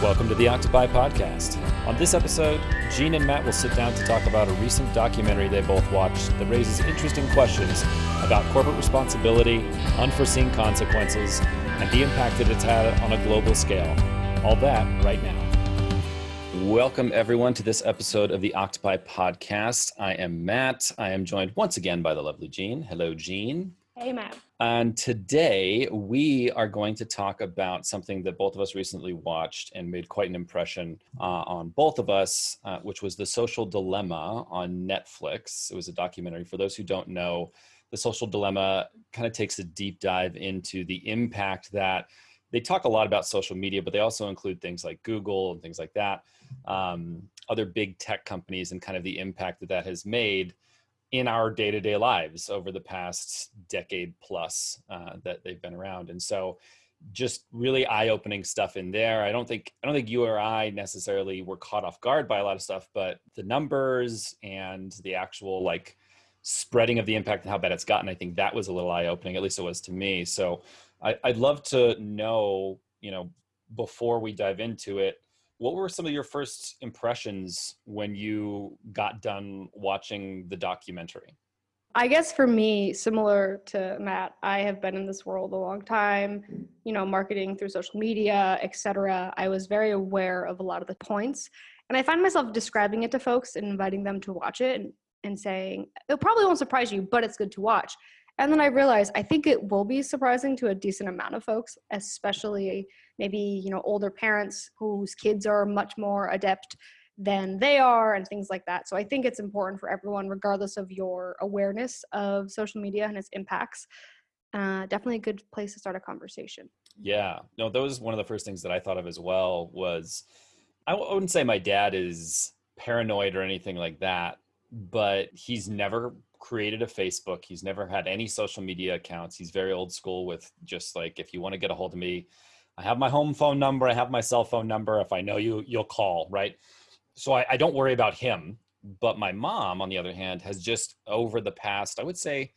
Welcome to the Octopi Podcast. On this episode, Jean and Matt will sit down to talk about a recent documentary they both watched that raises interesting questions about corporate responsibility, unforeseen consequences, and the impact that it's had on a global scale. All that right now. Welcome, everyone, to this episode of the Octopi Podcast. I am Matt. I am joined once again by the lovely Jean. Hello, Jean. Hey, Matt. And today we are going to talk about something that both of us recently watched and made quite an impression uh, on both of us, uh, which was The Social Dilemma on Netflix. It was a documentary. For those who don't know, The Social Dilemma kind of takes a deep dive into the impact that they talk a lot about social media, but they also include things like Google and things like that, um, other big tech companies, and kind of the impact that that has made in our day-to-day lives over the past decade plus uh, that they've been around. And so just really eye-opening stuff in there. I don't think i don't think you or i necessarily were caught off guard by a lot of stuff but the numbers and the actual like spreading of the impact and how bad it's gotten i think that was a little eye-opening at least it was to me. So I, i'd love to know you know before we dive into it what were some of your first impressions when you got done watching the documentary? I guess for me, similar to Matt, I have been in this world a long time, you know, marketing through social media, etc. I was very aware of a lot of the points. And I find myself describing it to folks and inviting them to watch it and, and saying, it probably won't surprise you, but it's good to watch. And then I realized I think it will be surprising to a decent amount of folks, especially maybe, you know, older parents whose kids are much more adept than they are and things like that. So I think it's important for everyone, regardless of your awareness of social media and its impacts. Uh, definitely a good place to start a conversation. Yeah, no, that was one of the first things that I thought of as well. Was I wouldn't say my dad is paranoid or anything like that, but he's never created a Facebook. He's never had any social media accounts. He's very old school with just like, if you want to get a hold of me, I have my home phone number, I have my cell phone number. If I know you, you'll call, right? So I, I don't worry about him. But my mom, on the other hand, has just over the past, I would say,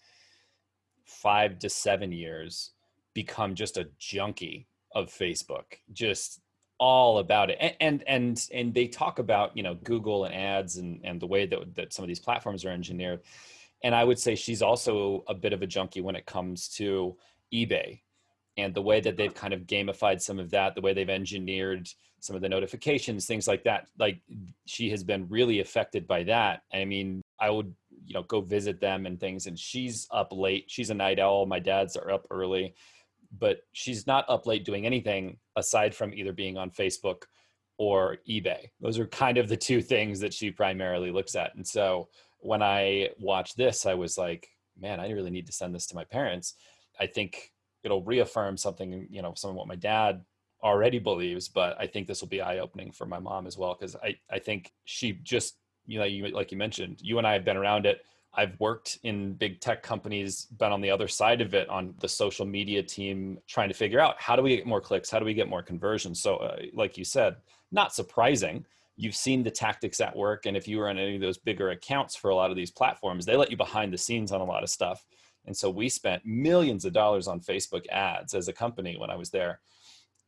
five to seven years, become just a junkie of Facebook. Just all about it and, and and and they talk about you know google and ads and and the way that, that some of these platforms are engineered and I would say she's also a bit of a junkie when it comes to eBay and the way that they've kind of gamified some of that, the way they've engineered some of the notifications, things like that. Like she has been really affected by that. I mean, I would, you know, go visit them and things, and she's up late. She's a night owl. My dad's are up early, but she's not up late doing anything aside from either being on Facebook or eBay. Those are kind of the two things that she primarily looks at. And so when I watched this, I was like, man, I really need to send this to my parents. I think it'll reaffirm something, you know, some of what my dad already believes, but I think this will be eye opening for my mom as well. Cause I, I think she just, you know, you, like you mentioned, you and I have been around it. I've worked in big tech companies, been on the other side of it on the social media team, trying to figure out how do we get more clicks? How do we get more conversions? So, uh, like you said, not surprising you've seen the tactics at work and if you were on any of those bigger accounts for a lot of these platforms they let you behind the scenes on a lot of stuff. And so we spent millions of dollars on facebook ads as a company when i was there.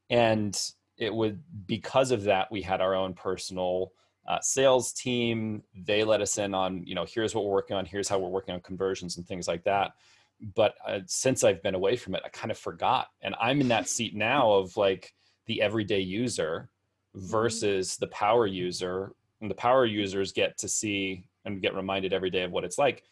And it would because of that we had our own personal uh, sales team. They let us in on you know here's what we're working on here's how we're working on conversions and things like that. But uh, since i've been away from it i kind of forgot. And i'm in that seat now of like the everyday user. Mm-hmm. versus the power user and the power users get to see and get reminded every day of what it's like.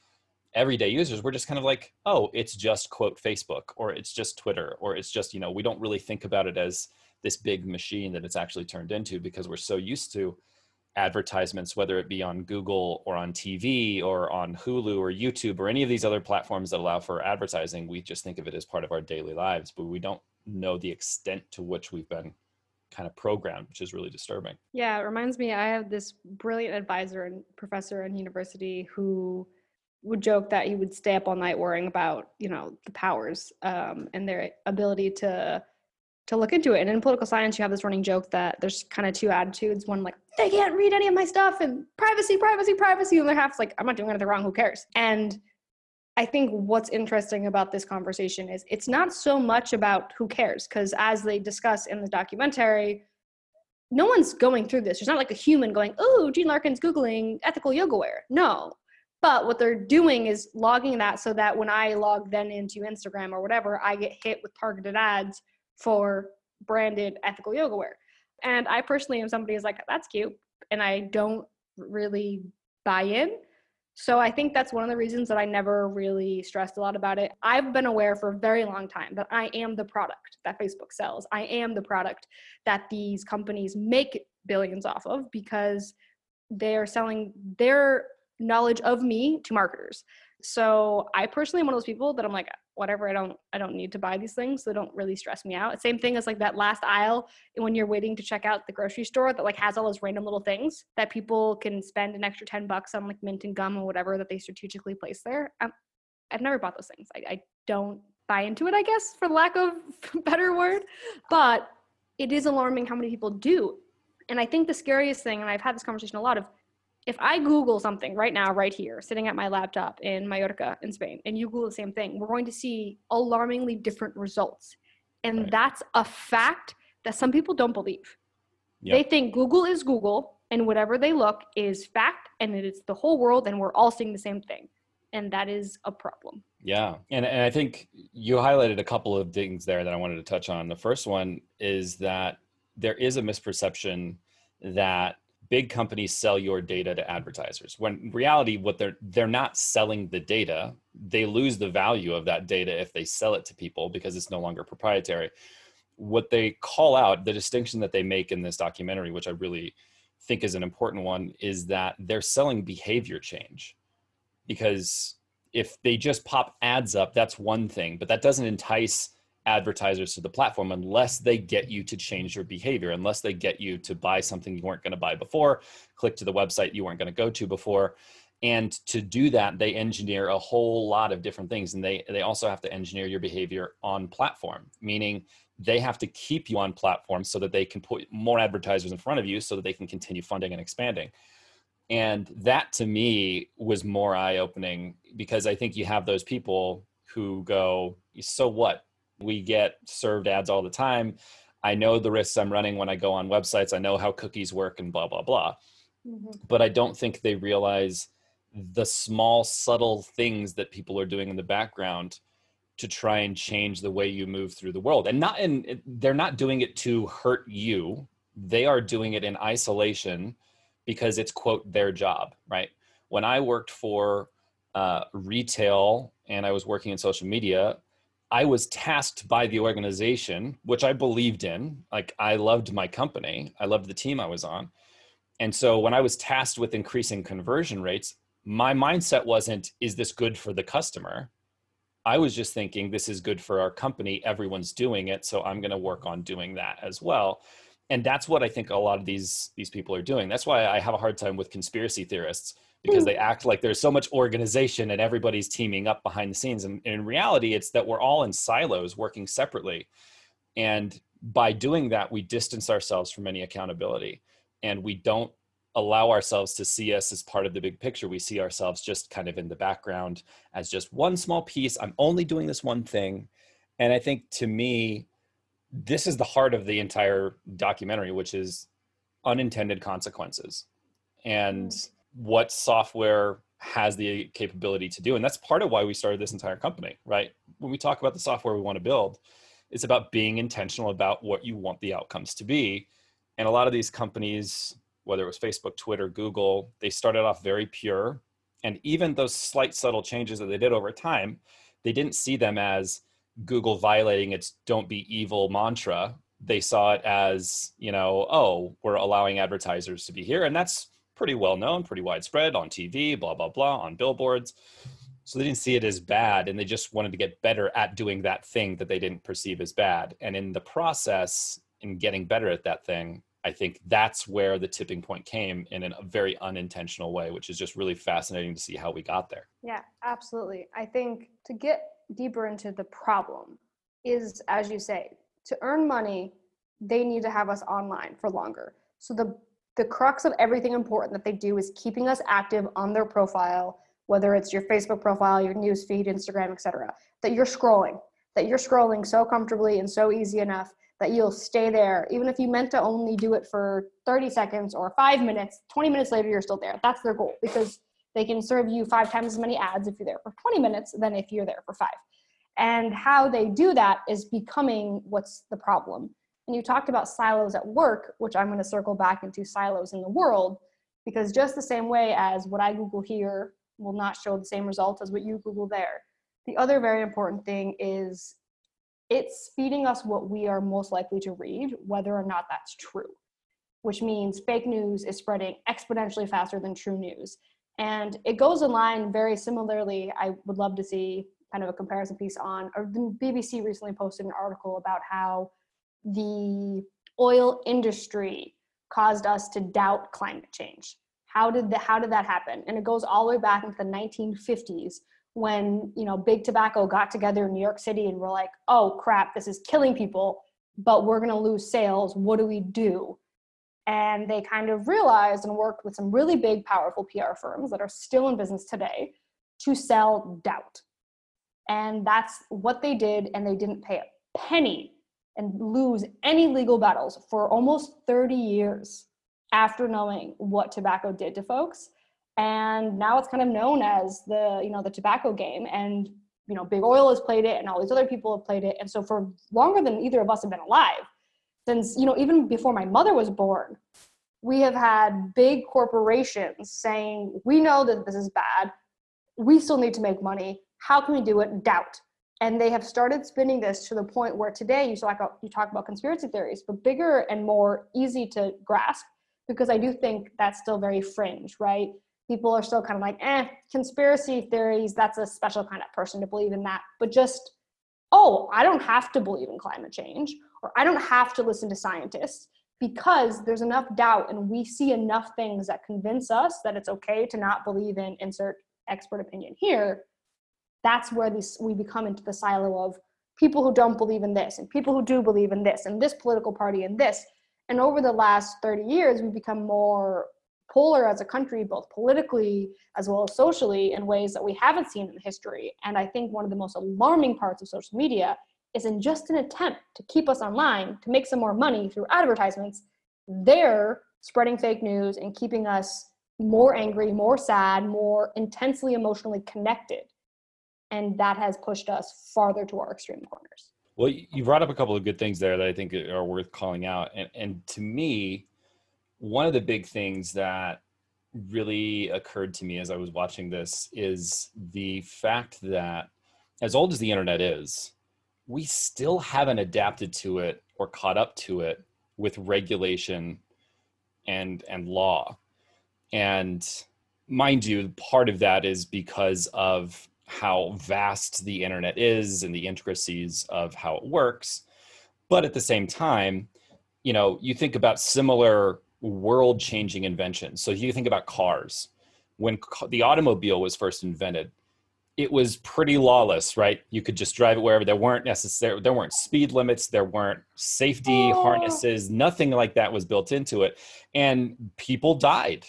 Everyday users we're just kind of like oh it's just quote facebook or it's just twitter or it's just you know we don't really think about it as this big machine that it's actually turned into because we're so used to advertisements whether it be on google or on tv or on hulu or youtube or any of these other platforms that allow for advertising we just think of it as part of our daily lives but we don't know the extent to which we've been kind of programmed, which is really disturbing. Yeah, it reminds me, I have this brilliant advisor and professor in university who would joke that he would stay up all night worrying about, you know, the powers um, and their ability to to look into it. And in political science, you have this running joke that there's kind of two attitudes. One like they can't read any of my stuff and privacy, privacy, privacy, and the half's like I'm not doing anything wrong. Who cares? And I think what's interesting about this conversation is it's not so much about who cares, because as they discuss in the documentary, no one's going through this. There's not like a human going, oh, Jean Larkin's Googling ethical yoga wear. No. But what they're doing is logging that so that when I log then into Instagram or whatever, I get hit with targeted ads for branded ethical yoga wear. And I personally am somebody who's like, that's cute. And I don't really buy in. So I think that's one of the reasons that I never really stressed a lot about it. I've been aware for a very long time that I am the product that Facebook sells. I am the product that these companies make billions off of because they are selling their knowledge of me to marketers. So I personally am one of those people that I'm like, whatever, I don't I don't need to buy these things. So they don't really stress me out. Same thing as like that last aisle when you're waiting to check out the grocery store that like has all those random little things that people can spend an extra 10 bucks on like mint and gum or whatever that they strategically place there. Um, i have never bought those things. I, I don't buy into it, I guess, for lack of better word. But it is alarming how many people do. And I think the scariest thing, and I've had this conversation a lot of if I Google something right now, right here, sitting at my laptop in Mallorca in Spain, and you Google the same thing, we're going to see alarmingly different results. And right. that's a fact that some people don't believe. Yep. They think Google is Google and whatever they look is fact and it is the whole world and we're all seeing the same thing. And that is a problem. Yeah. And, and I think you highlighted a couple of things there that I wanted to touch on. The first one is that there is a misperception that big companies sell your data to advertisers. When reality what they're they're not selling the data. They lose the value of that data if they sell it to people because it's no longer proprietary. What they call out the distinction that they make in this documentary which i really think is an important one is that they're selling behavior change. Because if they just pop ads up that's one thing but that doesn't entice advertisers to the platform unless they get you to change your behavior, unless they get you to buy something you weren't going to buy before, click to the website you weren't going to go to before. And to do that, they engineer a whole lot of different things. And they, they also have to engineer your behavior on platform, meaning they have to keep you on platform so that they can put more advertisers in front of you so that they can continue funding and expanding. And that to me was more eye opening because I think you have those people who go, so what? We get served ads all the time. I know the risks I'm running when I go on websites. I know how cookies work and blah, blah, blah. Mm-hmm. But I don't think they realize the small, subtle things that people are doing in the background to try and change the way you move through the world. And not in, they're not doing it to hurt you. They are doing it in isolation because it's, quote, their job, right? When I worked for uh, retail and I was working in social media, I was tasked by the organization, which I believed in. Like I loved my company, I loved the team I was on. And so when I was tasked with increasing conversion rates, my mindset wasn't, is this good for the customer? I was just thinking, this is good for our company. Everyone's doing it. So I'm going to work on doing that as well. And that's what I think a lot of these, these people are doing. That's why I have a hard time with conspiracy theorists because they act like there's so much organization and everybody's teaming up behind the scenes. And, in reality, it's that we're all in silos working separately. And by doing that, we distance ourselves from any accountability and we don't allow ourselves to see us as part of the big picture. We see ourselves just kind of in the background as just one small piece. I'm only doing this one thing. And I think to me, this is the heart of the entire documentary, which is unintended consequences. And mm what software has the capability to do. And that's part of why we started this entire company, right? When we talk about the software we want to build, it's about being intentional about what you want the outcomes to be. And a lot of these companies, whether it was Facebook, Twitter, Google, they started off very pure. And even those slight subtle changes that they did over time, they didn't see them as Google violating its don't be evil mantra. They saw it as, you know, oh, we're allowing advertisers to be here. And that's pretty well known, pretty widespread on TV, blah, blah, blah, on billboards. So they didn't see it as bad and they just wanted to get better at doing that thing that they didn't perceive as bad. And in the process, in getting better at that thing, I think that's where the tipping point came in a very unintentional way, which is just really fascinating to see how we got there. Yeah, absolutely. I think to get deeper into the problem is, as you say, to earn money, they need to have us online for longer. So the the crux of everything important that they do is keeping us active on their profile, whether it's your Facebook profile, your news feed, Instagram, etc. That you're scrolling, that you're scrolling so comfortably and so easy enough that you'll stay there, even if you meant to only do it for 30 seconds or five minutes, 20 minutes later, you're still there. That's their goal because they can serve you five times as many ads if you're there for 20 minutes than if you're there for five. And how they do that is becoming what's the problem. And you talked about silos at work, which I'm going to circle back into silos in the world, because just the same way as what I Google here will not show the same result as what you Google there. The other very important thing is it's feeding us what we are most likely to read, whether or not that's true, which means fake news is spreading exponentially faster than true news. And it goes in line very similarly. I would love to see kind of a comparison piece on, or the BBC recently posted an article about how the oil industry caused us to doubt climate change. How did the, how did that happen? And it goes all the way back into the 1950s when you know big tobacco got together in New York City and were like, "Oh crap, this is killing people, but we're to lose sales. What do we do?" And they kind of realized and worked with some really big, powerful PR firms that are still in business today to sell doubt. And that's what they did, and they didn't pay a penny and lose any legal battles for almost 30 years after knowing what tobacco did to folks. And now it's kind of known as the you know the tobacco game and you know big oil has played it and all these other people have played it. And so for longer than either of us have been alive since you know even before my mother was born we have had big corporations saying we know that this is bad. We still need to make money. How can we do it doubt and they have started spinning this to the point where today you talk about you talk about conspiracy theories but bigger and more easy to grasp because i do think that's still very fringe right? People are still kind of like eh conspiracy theories that's a special kind of person to believe in that but just oh i don't have to believe in climate change or i don't have to listen to scientists because there's enough doubt and we see enough things that convince us that it's okay to not believe in insert expert opinion here that's where we become into the silo of people who don't believe in this and people who do believe in this and this political party and this. And over the last 30 years we've become more polar as a country both politically as well as socially in ways that we haven't seen in history. And i think one of the most alarming parts of social media is in just an attempt to keep us online to make some more money through advertisements they're spreading fake news and keeping us more angry more sad more intensely emotionally connected and that has pushed us farther to our extreme corners. Well, you brought up a couple of good things there that I think are worth calling out. And, and to me, one of the big things that really occurred to me as I was watching this is the fact that, as old as the internet is, we still haven't adapted to it or caught up to it with regulation and and law. And mind you, part of that is because of how vast the internet is and the intricacies of how it works. But at the same time, you know, you think about similar world changing inventions. So you think about cars. When the automobile was first invented, it was pretty lawless, right? You could just drive it wherever. There weren't necessary, there weren't speed limits, there weren't safety oh. harnesses, nothing like that was built into it, and people died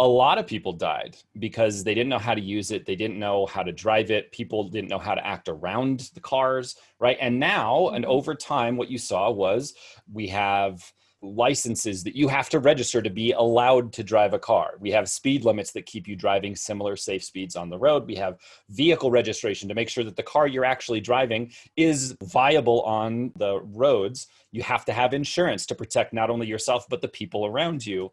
a lot of people died because they didn't know how to use it they didn't know how to drive it people didn't know how to act around the cars right and now and mm-hmm. over time what you saw was we have licenses that you have to register to be allowed to drive a car. We have speed limits that keep you driving similar safe speeds on the road. We have vehicle registration to make sure that the car you're actually driving is viable on the roads. You have to have insurance to protect not only yourself, but the people around you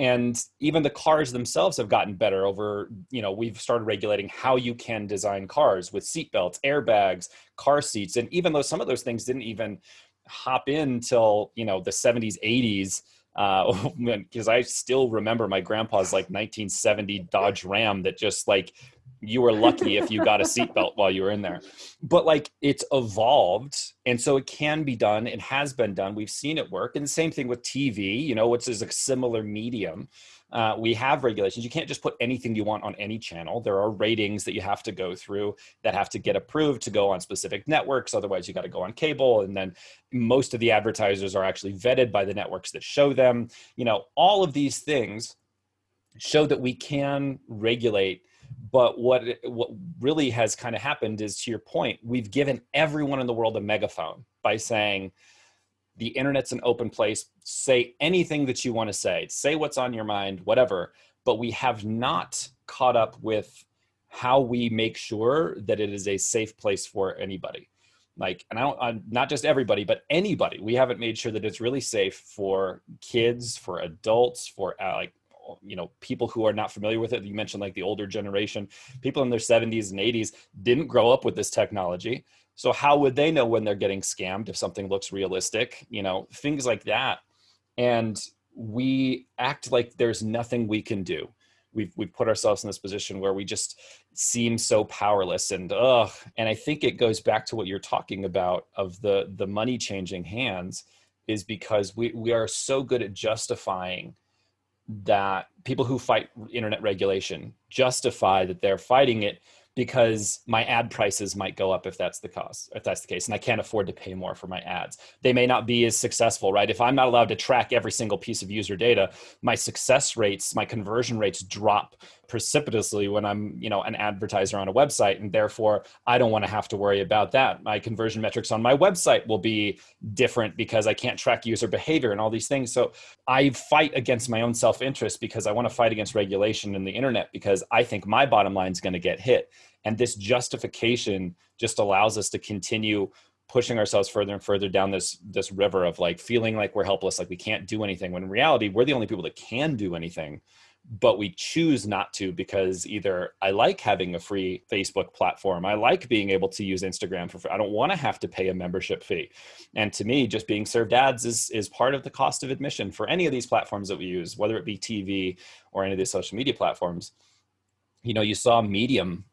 and even the cars themselves have gotten better over you know we've started regulating how you can design cars with seatbelts airbags car seats and even though some of those things didn't even hop in till you know the 70s 80s because I still remember my grandpa's like 1970 Dodge Ram that just like you were lucky if you got a seatbelt while you were in there. But like it's evolved, and so it can be done. It has been done. We've seen it work, and the same thing with TV. You know, which is a similar medium. Uh, we have regulations. You can't just put anything you want on any channel. There are ratings that you have to go through that have to get approved to go on specific networks. Otherwise, you got to go on cable. And then most of the advertisers are actually vetted by the networks that show them. You know, all of these things show that we can regulate but what what really has kind of happened is to your point we've given everyone in the world a megaphone by saying the internet's an open place. Say anything that you want to say. Say what's on your mind whatever. But we have not caught up with how we make sure that it is a safe place for anybody. Like and i don't I'm, not just everybody but anybody. We haven't made sure that it's really safe for kids for adults for uh, like you know people who are not familiar with it you mentioned like the older generation people in their 70s and 80s didn't grow up with this technology. So how would they know when they're getting scammed if something looks realistic you know things like that. And we act like there's nothing we can do. We've we've put ourselves in this position where we just seem so powerless and ugh. And i think it goes back to what you're talking about of the the money changing hands is because we we are so good at justifying that people who fight internet regulation justify that they're fighting it because my ad prices might go up if that's the cost if that's the case and i can't afford to pay more for my ads. They may not be as successful right? If i'm not allowed to track every single piece of user data my success rates my conversion rates drop precipitously when i'm you know an advertiser on a website and therefore i don't want to have to worry about that. My conversion metrics on my website will be different because i can't track user behavior and all these things. So i fight against my own self-interest because i want to fight against regulation in the internet because i think my bottom line is going to get hit and this justification just allows us to continue pushing ourselves further and further down this this river of like feeling like we're helpless like we can't do anything when in reality we're the only people that can do anything but we choose not to because either I like having a free Facebook platform, I like being able to use Instagram for free. I don't want to have to pay a membership fee. And to me, just being served ads is is part of the cost of admission for any of these platforms that we use, whether it be TV or any of these social media platforms. You know, you saw Medium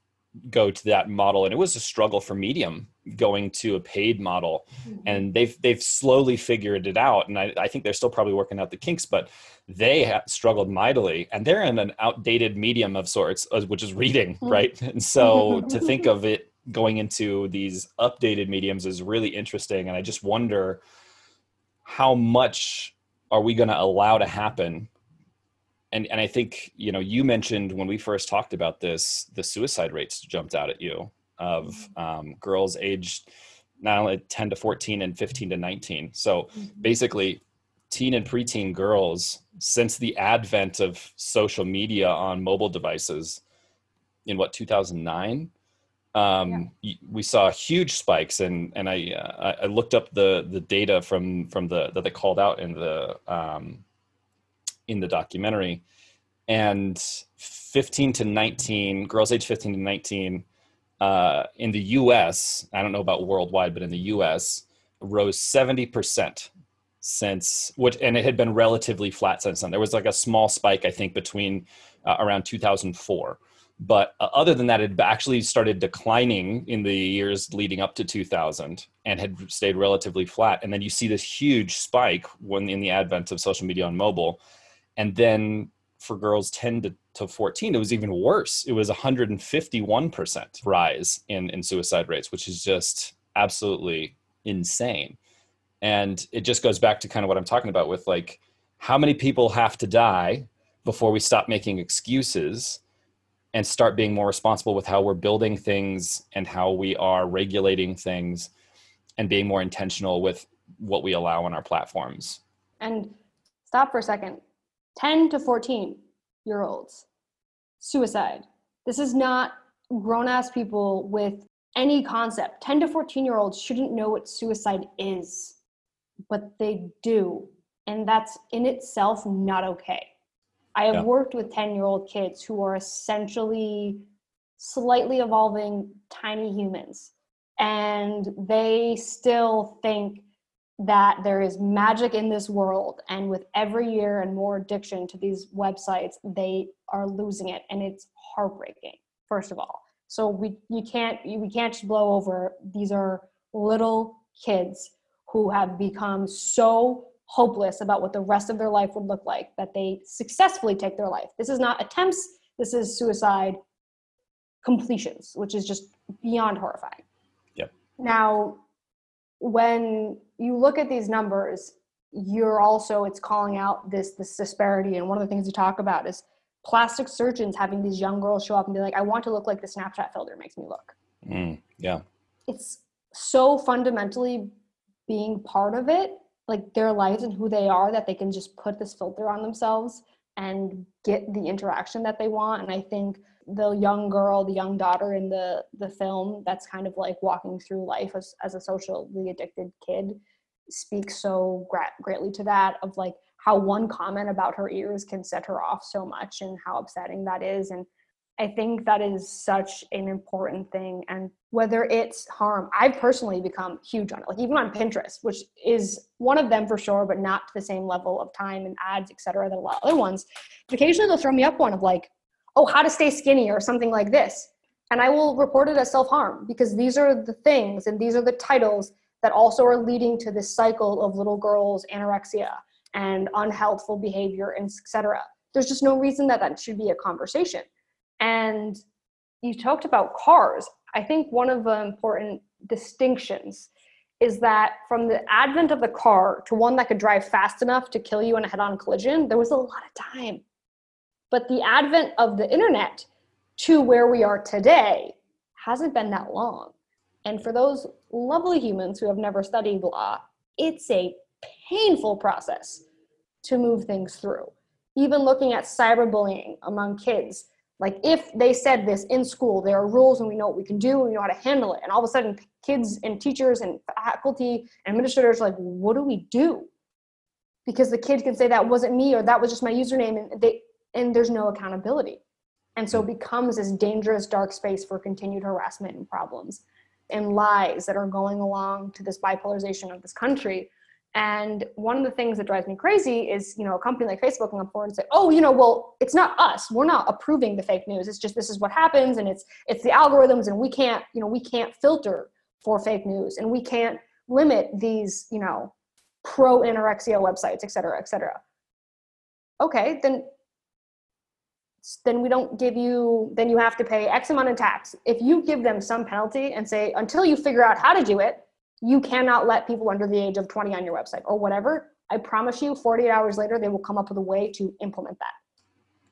go to that model and it was a struggle for medium going to a paid model mm-hmm. and they've they've slowly figured it out and I, I, think they're still probably working out the kinks but they struggled mightily and they're in an outdated medium of sorts uh, which is reading mm-hmm. right and so to think of it going into these updated mediums is really interesting and i just wonder how much are we going to allow to happen and and I think you know you mentioned when we first talked about this, the suicide rates jumped out at you of mm-hmm. um, girls aged not only 10 to 14 and 15 to 19. So mm-hmm. basically, teen and preteen girls since the advent of social media on mobile devices in what 2009 um, yeah. we saw huge spikes and and I uh, I looked up the the data from from the that they called out in the um, in the documentary. And 15 to 19 girls age 15 to 19 uh, in the us i don't know about worldwide but in the us rose 70% since which and it had been relatively flat since then. There was like a small spike i think between uh, around 2004 but uh, other than that it actually started declining in the years leading up to 2000 and had stayed relatively flat. And then you see this huge spike when in the advent of social media on mobile and then for girls 10 to, to 14 it was even worse. It was 151% rise in, in suicide rates which is just absolutely insane. And it just goes back to kind of what i'm talking about with like how many people have to die before we stop making excuses and start being more responsible with how we're building things and how we are regulating things and being more intentional with what we allow on our platforms. And stop for a second 10 to 14 year olds. Suicide. This is not grown ass people with any concept. 10 to 14 year olds shouldn't know what suicide is, but they do. And that's in itself not okay. I have yeah. worked with 10 year old kids who are essentially slightly evolving tiny humans, and they still think that there is magic in this world and with every year and more addiction to these websites they are losing it and it's heartbreaking first of all. So we you can't we can't just blow over. These are little kids who have become so hopeless about what the rest of their life would look like that they successfully take their life. This is not attempts. This is suicide completions which is just beyond horrifying. Yep. Now when you look at these numbers, you're also it's calling out this this disparity. And one of the things you talk about is plastic surgeons having these young girls show up and be like, "I want to look like the Snapchat filter makes me look." Mm, yeah, it's so fundamentally being part of it like their lives and who they are that they can just put this filter on themselves and get the interaction that they want and i think the young girl the young daughter in the the film that's kind of like walking through life as, as a socially addicted kid speaks so gra- greatly to that of like how one comment about her ears can set her off so much and how upsetting that is and I think that is such an important thing. And whether it's harm, I've personally become huge on it, like even on Pinterest, which is one of them for sure, but not to the same level of time and ads, et cetera, that a lot of other ones. Occasionally they'll throw me up one of like, oh, how to stay skinny or something like this. And I will report it as self harm because these are the things and these are the titles that also are leading to this cycle of little girls' anorexia and unhealthful behavior and etc. There's just no reason that that should be a conversation and you talked about cars. I think one of the important distinctions is that from the advent of the car to one that could drive fast enough to kill you in a head on collision, there was a lot of time. But the advent of the internet to where we are today hasn't been that long. And for those lovely humans who have never studied law, it's a painful process to move things through. Even looking at cyberbullying among kids, like if they said this in school, there are rules and we know what we can do and we know how to handle it. And all of a sudden kids and teachers and faculty and administrators are like, what do we do? Because the kid can say that wasn't me or that was just my username and they and there's no accountability. And so it hmm. becomes this dangerous dark space for continued harassment and problems and lies that are going along to this bipolarization of this country and one of the things that drives me crazy is, you know, a company like Facebook come forward and say, "Oh, you know, well, it's not us. We're not approving the fake news. It's just this is what happens, and it's it's the algorithms, and we can't, you know, we can't filter for fake news, and we can't limit these, you know, pro anorexia websites, et cetera, et cetera." Okay, then then we don't give you then you have to pay x amount of tax if you give them some penalty and say until you figure out how to do it you cannot let people under the age of 20 on your website or whatever. I promise you, 48 hours later, they will come up with a way to implement that.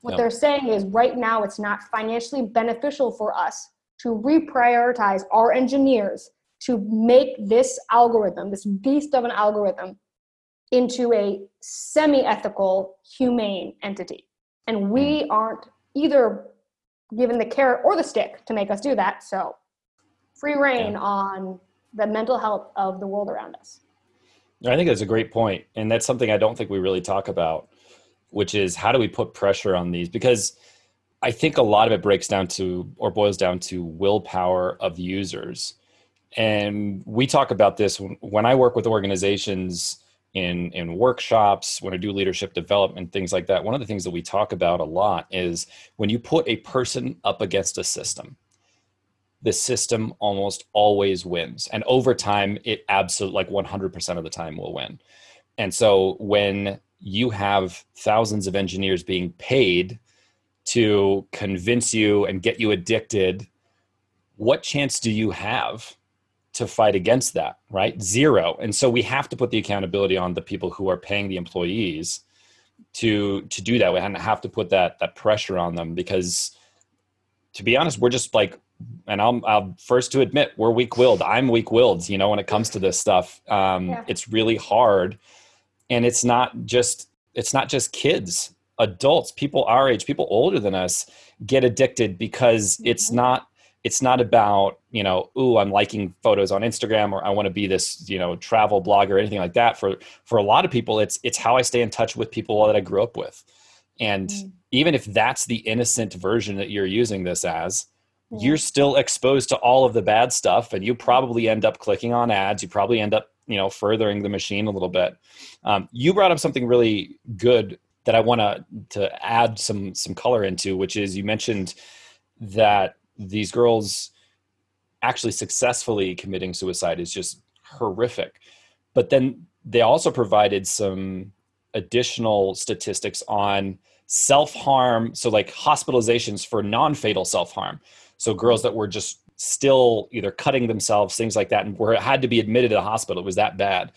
What yep. they're saying is right now, it's not financially beneficial for us to reprioritize our engineers to make this algorithm, this beast of an algorithm, into a semi ethical, humane entity. And we hmm. aren't either given the carrot or the stick to make us do that. So, free reign yeah. on the mental health of the world around us. I think that's a great point, and that's something I don't think we really talk about, which is how do we put pressure on these? Because I think a lot of it breaks down to or boils down to willpower of users. And we talk about this when I work with organizations in in workshops, when I do leadership development, things like that. One of the things that we talk about a lot is when you put a person up against a system the system almost always wins. And over time, it absolutely like 100% of the time will win. And so when you have thousands of engineers being paid to convince you and get you addicted, what chance do you have to fight against that, right? Zero. And so we have to put the accountability on the people who are paying the employees to to do that. We have to put that that pressure on them because to be honest, we're just like and I'm, I'm first to admit we're weak-willed. I'm weak-willed, you know, when it comes to this stuff. Um, yeah. It's really hard, and it's not just it's not just kids, adults, people our age, people older than us get addicted because mm-hmm. it's not it's not about you know ooh i'm liking photos on instagram or i want to be this you know travel blogger or anything like that. For for a lot of people it's it's how i stay in touch with people that i grew up with. And mm. even if that's the innocent version that you're using this as you're still exposed to all of the bad stuff and you probably end up clicking on ads. You probably end up you know furthering the machine a little bit. Um, you brought up something really good that i want to to add some some color into which is you mentioned that these girls actually successfully committing suicide is just horrific but then they also provided some additional statistics on self-harm so like hospitalizations for non-fatal self-harm so girls that were just still either cutting themselves, things like that, and were had to be admitted to the hospital. It was that bad.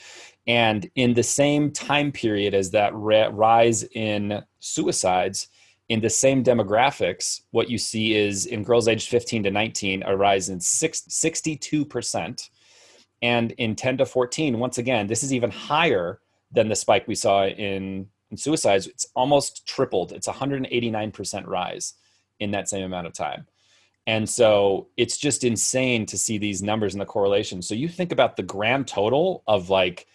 And in the same time period as that rise in suicides, in the same demographics, what you see is in girls aged 15 to 19, a rise in six, 62%. And in 10 to 14, once again, this is even higher than the spike we saw in, in suicides. It's almost tripled. It's 189% rise in that same amount of time. And so it's just insane to see these numbers and the correlation. So you think about the grand total of like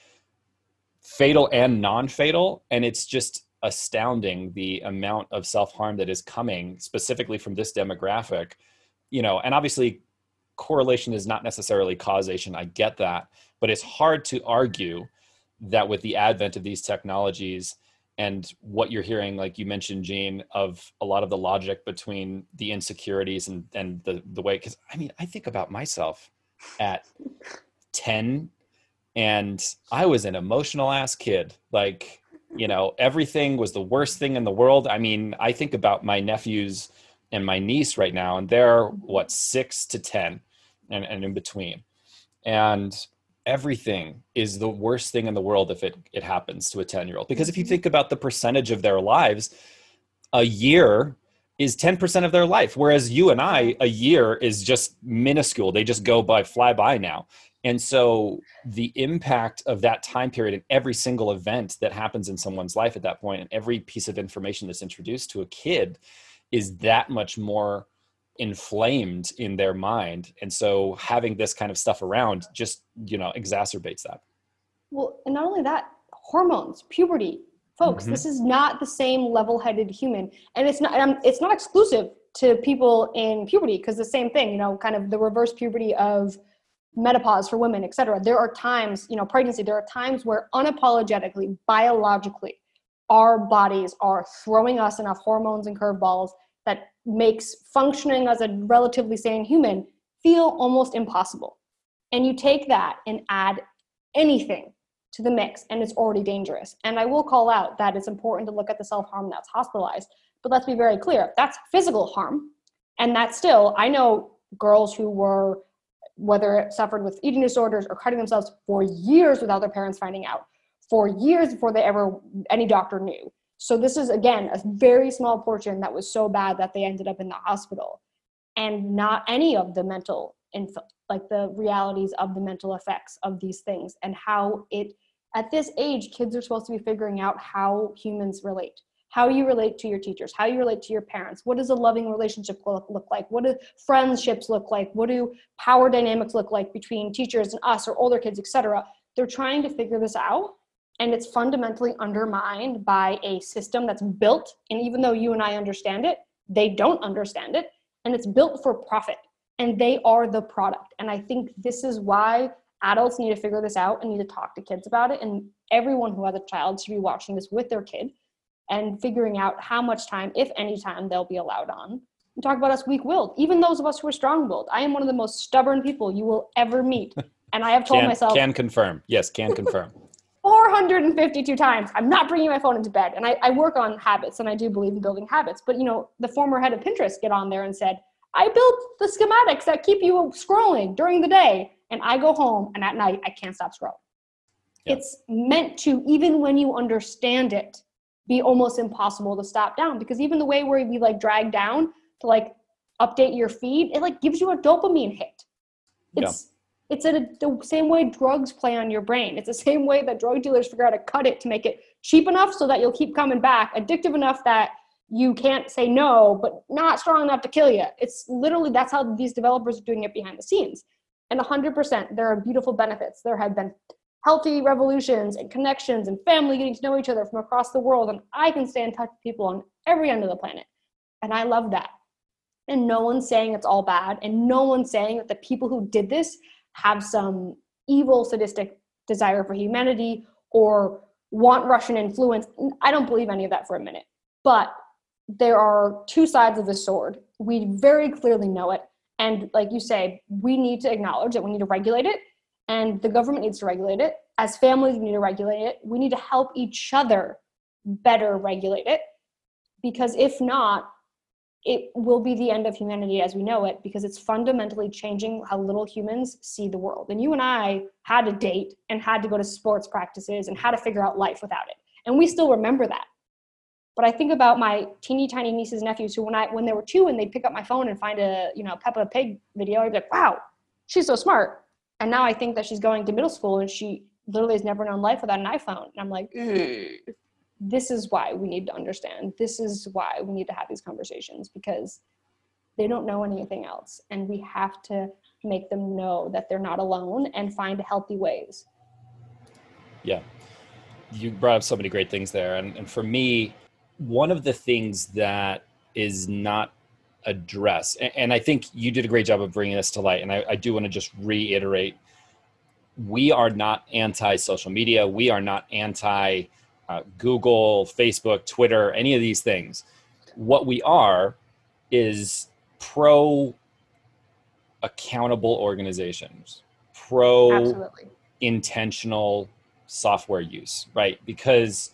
fatal and non fatal, and it's just astounding the amount of self harm that is coming specifically from this demographic. You know, and obviously correlation is not necessarily causation. I get that. But it's hard to argue that with the advent of these technologies, and what you're hearing like you mentioned Jean of a lot of the logic between the insecurities and and the the way because i mean i think about myself at 10 and i was an emotional ass kid like you know everything was the worst thing in the world i mean i think about my nephews and my niece right now and they're what six to ten and, and in between and everything is the worst thing in the world if it, it happens to a 10 year old. Because if you mm-hmm. think about the percentage of their lives, a year is 10% of their life. Whereas you and I, a year is just minuscule. They just go by, fly by now. And so the impact of that time period and every single event that happens in someone's life at that point and every piece of information that's introduced to a kid is that much more inflamed in their mind. And so having this kind of stuff around just you know exacerbates that. Well and not only that hormones puberty folks mm-hmm. this is not the same level-headed human. And it's not um, it's not exclusive to people in puberty because the same thing you know kind of the reverse puberty of menopause for women etc there are times you know pregnancy there are times where unapologetically biologically our bodies are throwing us enough hormones and curveballs that makes functioning as a relatively sane human feel almost impossible. And you take that and add anything to the mix, and it's already dangerous. And I will call out that it's important to look at the self harm that's hospitalized. But let's be very clear that's physical harm. And that's still, I know girls who were, whether it suffered with eating disorders or cutting themselves for years without their parents finding out, for years before they ever, any doctor knew. So this is again a very small portion that was so bad that they ended up in the hospital, and not any of the mental inf- like the realities of the mental effects of these things and how it at this age kids are supposed to be figuring out how humans relate how you relate to your teachers how you relate to your parents. What does a loving relationship look, look like? What do friendships look like? What do power dynamics look like between teachers and us or older kids etc they're trying to figure this out and it's fundamentally undermined by a system that's built and even though you and i understand it they don't understand it and it's built for profit and they are the product. And i think this is why adults need to figure this out and need to talk to kids about it and everyone who has a child should be watching this with their kid and figuring out how much time if any time they'll be allowed on. And talk about us weak-willed even those of us who are strong-willed. I am one of the most stubborn people you will ever meet and i have told can, myself can confirm. Yes can confirm. 452 times. I'm not bringing my phone into bed and I, I, work on habits and i do believe in building habits. But you know the former head of pinterest get on there and said i built the schematics that keep you scrolling during the day and i go home and at night i can't stop scrolling. Yeah. it's meant to even when you understand it be almost impossible to stop down because even the way where we like drag down to like update your feed it like gives you a dopamine hit it's it's a, the same way drugs play on your brain. It's the same way that drug dealers figure out to cut it to make it cheap enough so that you'll keep coming back, addictive enough that you can't say no, but not strong enough to kill you. It's literally that's how these developers are doing it behind the scenes. And 100%, there are beautiful benefits. There have been healthy revolutions and connections and family getting to know each other from across the world. And I can stay in touch with people on every end of the planet. And I love that. And no one's saying it's all bad. And no one's saying that the people who did this have some evil, sadistic desire for humanity or want Russian influence. I don't believe any of that for a minute. But there are two sides of the sword. We very clearly know it. And like you say, we need to acknowledge that we need to regulate it, and the government needs to regulate it. As families, we need to regulate it. We need to help each other better regulate it. Because if not, it will be the end of humanity as we know it because it's fundamentally changing how little humans see the world. And you and I had to date and had to go to sports practices and had to figure out life without it. And we still remember that. But I think about my teeny tiny nieces and nephews who when I when they were two and they'd pick up my phone and find a, you know, Peppa Pig video, I'd be like, wow, she's so smart. And now I think that she's going to middle school and she literally has never known life without an iPhone. And I'm like, mm. this is why we need to understand. This is why we need to have these conversations because they don't know anything else. And we have to make them know that they're not alone and find healthy ways. Yeah. You brought up so many great things there. And, and for me, one of the things that is not addressed, and, and I think you did a great job of bringing this to light, and I, I do want to just reiterate we are not anti social media. We are not anti uh, Google, Facebook, Twitter, any of these things. What we are is pro accountable organizations, pro Absolutely. intentional software use, right? Because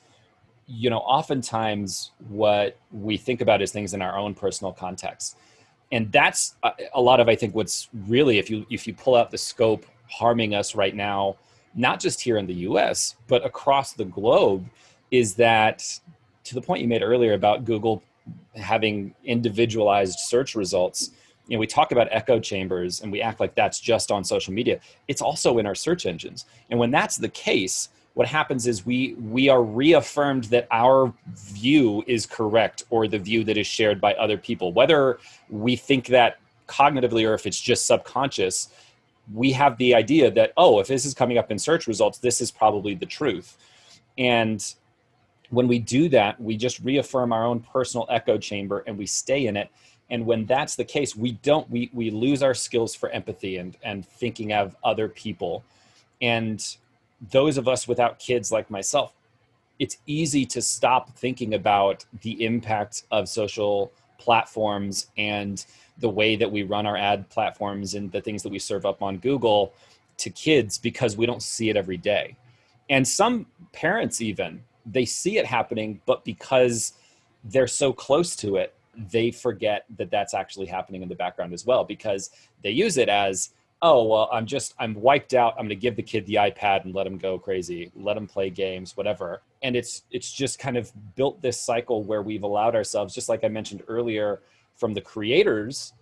you know, oftentimes what we think about is things in our own personal context. And that's uh, a lot of I think what's really if you if you pull out the scope harming us right now, not just here in the US, but across the globe, is that to the point you made earlier about Google having individualized search results. You know, we talk about echo chambers and we act like that's just on social media. It's also in our search engines. And when that's the case, what happens is we we are reaffirmed that our view is correct or the view that is shared by other people. Whether we think that cognitively or if it's just subconscious we have the idea that oh if this is coming up in search results this is probably the truth. And when we do that we just reaffirm our own personal echo chamber and we stay in it. And when that's the case we don't we we lose our skills for empathy and and thinking of other people. And those of us without kids like myself it's easy to stop thinking about the impact of social platforms and the way that we run our ad platforms and the things that we serve up on Google to kids because we don't see it every day. And some parents, even, they see it happening, but because they're so close to it, they forget that that's actually happening in the background as well because they use it as oh well i'm just i'm wiped out. I'm going to give the kid the ipad and let him go crazy let him play games whatever. And it's it's just kind of built this cycle where we've allowed ourselves just like i mentioned earlier from the creators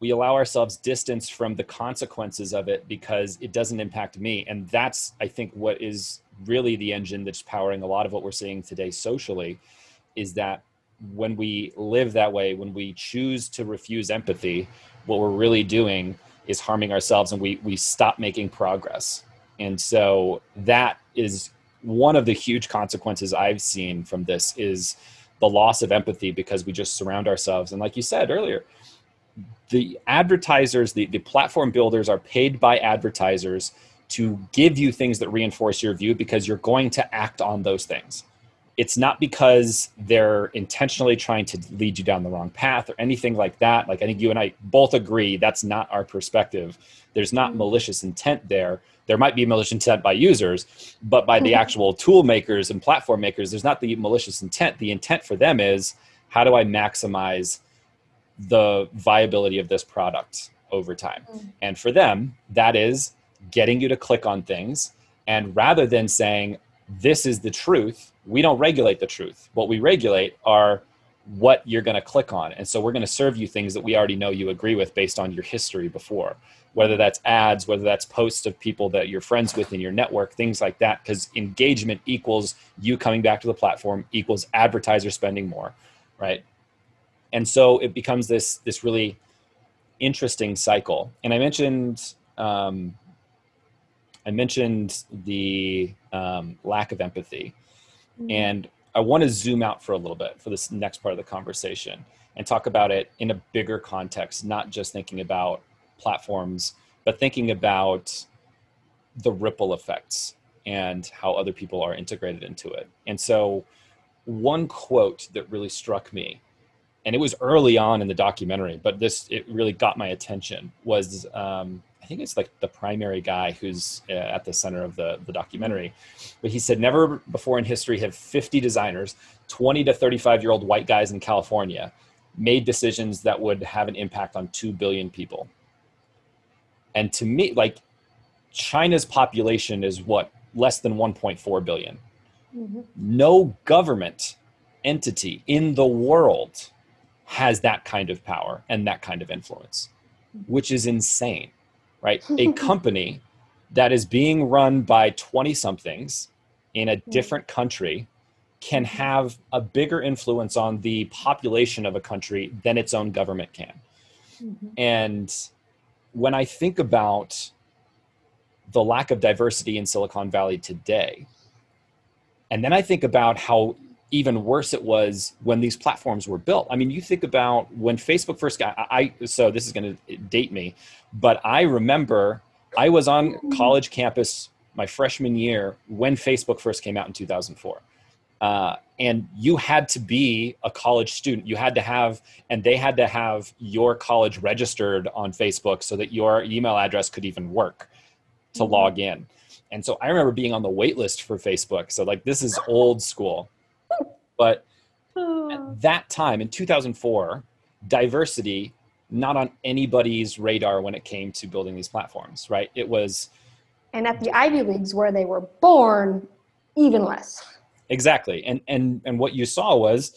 we allow ourselves distance from the consequences of it because it doesn't impact me. And that's i think what is really the engine that's powering a lot of what we're seeing today socially is that when we live that way when we choose to refuse empathy what we're really doing is harming ourselves and we we stop making progress. And so that is one of the huge consequences i've seen from this is the loss of empathy because we just surround ourselves. And like you said earlier the advertisers the, the platform builders are paid by advertisers to give you things that reinforce your view because you're going to act on those things it's not because they're intentionally trying to lead you down the wrong path or anything like that. Like I think you and I both agree that's not our perspective. There's not mm-hmm. malicious intent there. There might be malicious intent by users, but by the actual tool makers and platform makers, there's not the malicious intent. The intent for them is how do I maximize the viability of this product over time? Mm. And for them, that is getting you to click on things. And rather than saying, this is the truth, we don't regulate the truth. What we regulate are what you're going to click on. And so we're going to serve you things that we already know you agree with based on your history before, whether that's ads, whether that's posts of people that you're friends with in your network, things like that. Because engagement equals you coming back to the platform equals advertiser spending more, right? And so it becomes this this really interesting cycle. And I mentioned um, I mentioned the um, lack of empathy Mm-hmm. And I want to zoom out for a little bit for this next part of the conversation and talk about it in a bigger context, not just thinking about platforms, but thinking about the ripple effects and how other people are integrated into it. And so, one quote that really struck me, and it was early on in the documentary, but this it really got my attention was um, think it's like the primary guy who's uh, at the center of the, the documentary. But he said, never before in history have 50 designers, 20 to 35 year old white guys in California, made decisions that would have an impact on 2 billion people. And to me, like China's population is what? Less than 1.4 billion. Mm-hmm. No government entity in the world has that kind of power and that kind of influence, which is insane right? A company that is being run by 20 somethings in a different country can have a bigger influence on the population of a country than its own government can. Mm-hmm. And when I think about the lack of diversity in Silicon Valley today, and then I think about how even worse it was when these platforms were built. I mean, you think about when Facebook first got I so this is going to date me, but I remember I was on college campus my freshman year when Facebook first came out in 2004. Uh, and you had to be a college student. You had to have, and they had to have your college registered on Facebook so that your email address could even work to mm-hmm. log in. And so I remember being on the wait list for Facebook. So, like, this is old school. But at that time in 2004, diversity not on anybody's radar when it came to building these platforms, right? It was. And at the Ivy Leagues where they were born, even less. Exactly. And and and what you saw was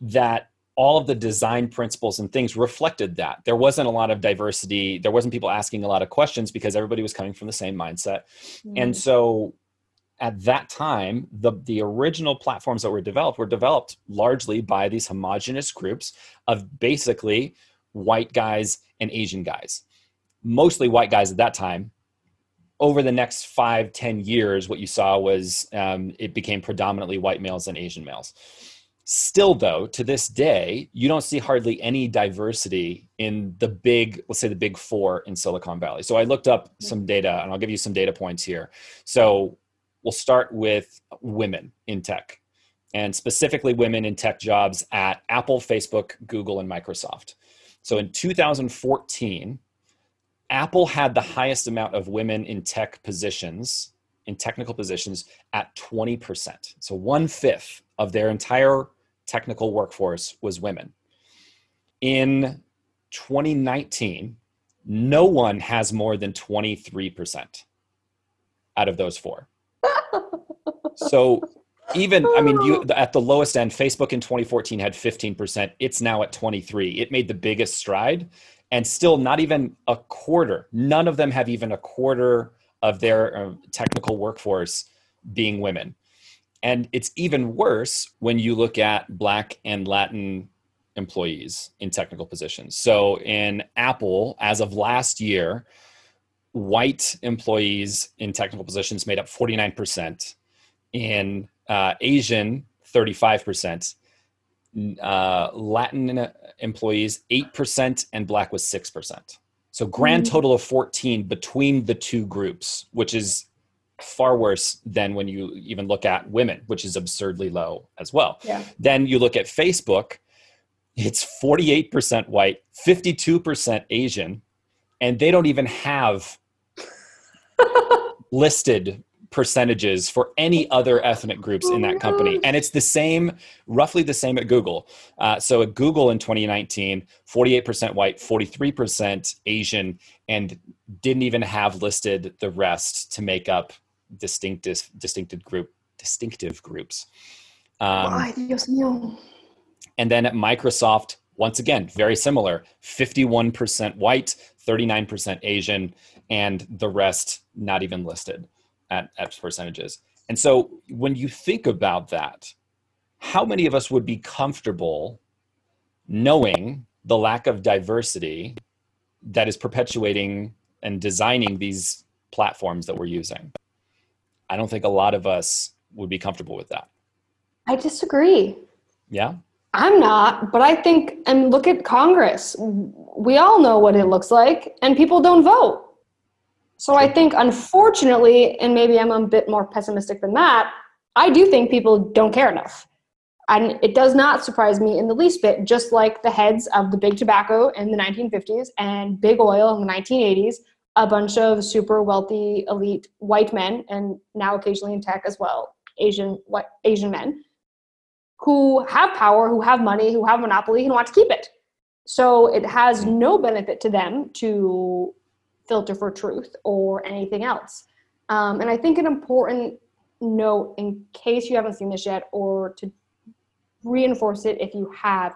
that all of the design principles and things reflected that. There wasn't a lot of diversity. There wasn't people asking a lot of questions because everybody was coming from the same mindset. Mm. And so at that time, the, the original platforms that were developed were developed largely by these homogenous groups of basically white guys and Asian guys. Mostly white guys at that time. Over the next five, ten years, what you saw was um, it became predominantly white males and Asian males. Still, though, to this day, you don't see hardly any diversity in the big, let's say the big four in Silicon Valley. So I looked up some data and I'll give you some data points here. So we'll start with women in tech and specifically women in tech jobs at Apple, Facebook, Google, and Microsoft. So in 2014, Apple had the highest amount of women in tech positions, in technical positions, at 20%. So one fifth of their entire technical workforce was women. In 2019, no one has more than 23% out of those four so even i mean you at the lowest end facebook in 2014 had 15% it's now at 23 it made the biggest stride and still not even a quarter none of them have even a quarter of their uh, technical workforce being women. And it's even worse when you look at black and latin employees in technical positions. So in apple as of last year white employees in technical positions made up 49%, in uh, Asian, 35%, uh, Latin employees, 8%, and Black was 6%. So, grand mm. total of 14 between the two groups, which is far worse than when you even look at women, which is absurdly low as well. Yeah. Then you look at Facebook, it's 48% white, 52% Asian, and they don't even have listed percentages for any other ethnic groups in that company. And it's the same, roughly the same at Google. Uh, so at Google in 2019, 48% white, 43% Asian, and didn't even have listed the rest to make up distinctive, distinctive group, distinctive groups. Um, Ay, Dios mío. And then at Microsoft, once again, very similar 51% white, 39% Asian, and the rest not even listed at, at percentages. And so when you think about that, how many of us would be comfortable knowing the lack of diversity that is perpetuating and designing these platforms that we're using? I don't think a lot of us would be comfortable with that. I disagree. Yeah. I'm not, but I think, and look at Congress. We all know what it looks like, and people don't vote. So I think, unfortunately, and maybe I'm a bit more pessimistic than that, I do think people don't care enough. And it does not surprise me in the least bit, just like the heads of the big tobacco in the 1950s and big oil in the 1980s, a bunch of super wealthy, elite white men, and now occasionally in tech as well, Asian, white, Asian men, who have power, who have money, who have monopoly, and want to keep it. So it has no benefit to them to filter for truth or anything else. Um, and I think an important note, in case you haven't seen this yet, or to reinforce it if you have,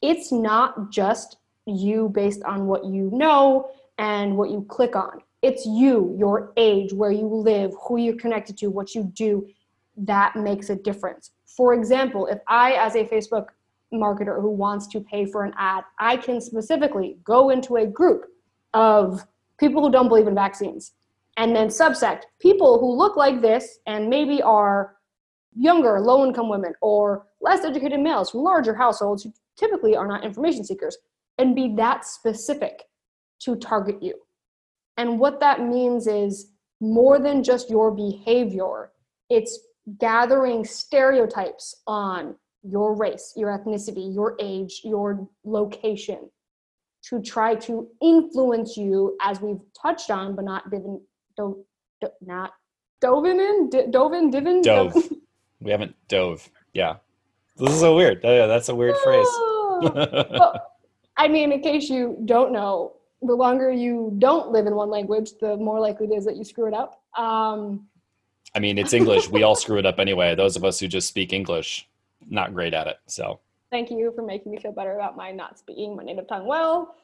it's not just you based on what you know and what you click on. It's you, your age, where you live, who you're connected to, what you do. That makes a difference. For example, if I, as a Facebook marketer who wants to pay for an ad, I can specifically go into a group of people who don't believe in vaccines and then subsect people who look like this and maybe are younger, low income women or less educated males from larger households who typically are not information seekers and be that specific to target you. And what that means is more than just your behavior, it's gathering stereotypes on your race, your ethnicity, your age, your location to try to influence you as we've touched on, but not divin, do, do, not dove in, d- dove in, divin, dove. dove. we haven't dove. Yeah. This is so weird. That's a weird phrase. well, I mean, in case you don't know, the longer you don't live in one language, the more likely it is that you screw it up. Um, I mean, it's English. we all screw it up anyway. Those of us who just speak English, not great at it. So thank you for making me feel better about my not speaking my native tongue well.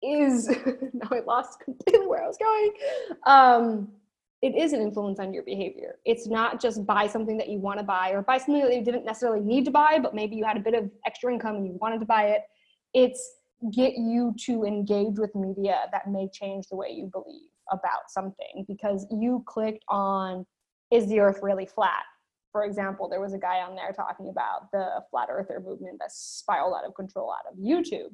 Is now I lost completely where I was going. Um, it is an influence on your behavior. It's not just buy something that you want to buy or buy something that you didn't necessarily need to buy, but maybe you had a bit of extra income and you wanted to buy it. It's get you to engage with media that may change the way you believe about something because you clicked on is the earth really flat for example there was a guy on there talking about the flat earther movement that spiraled out of control out of youtube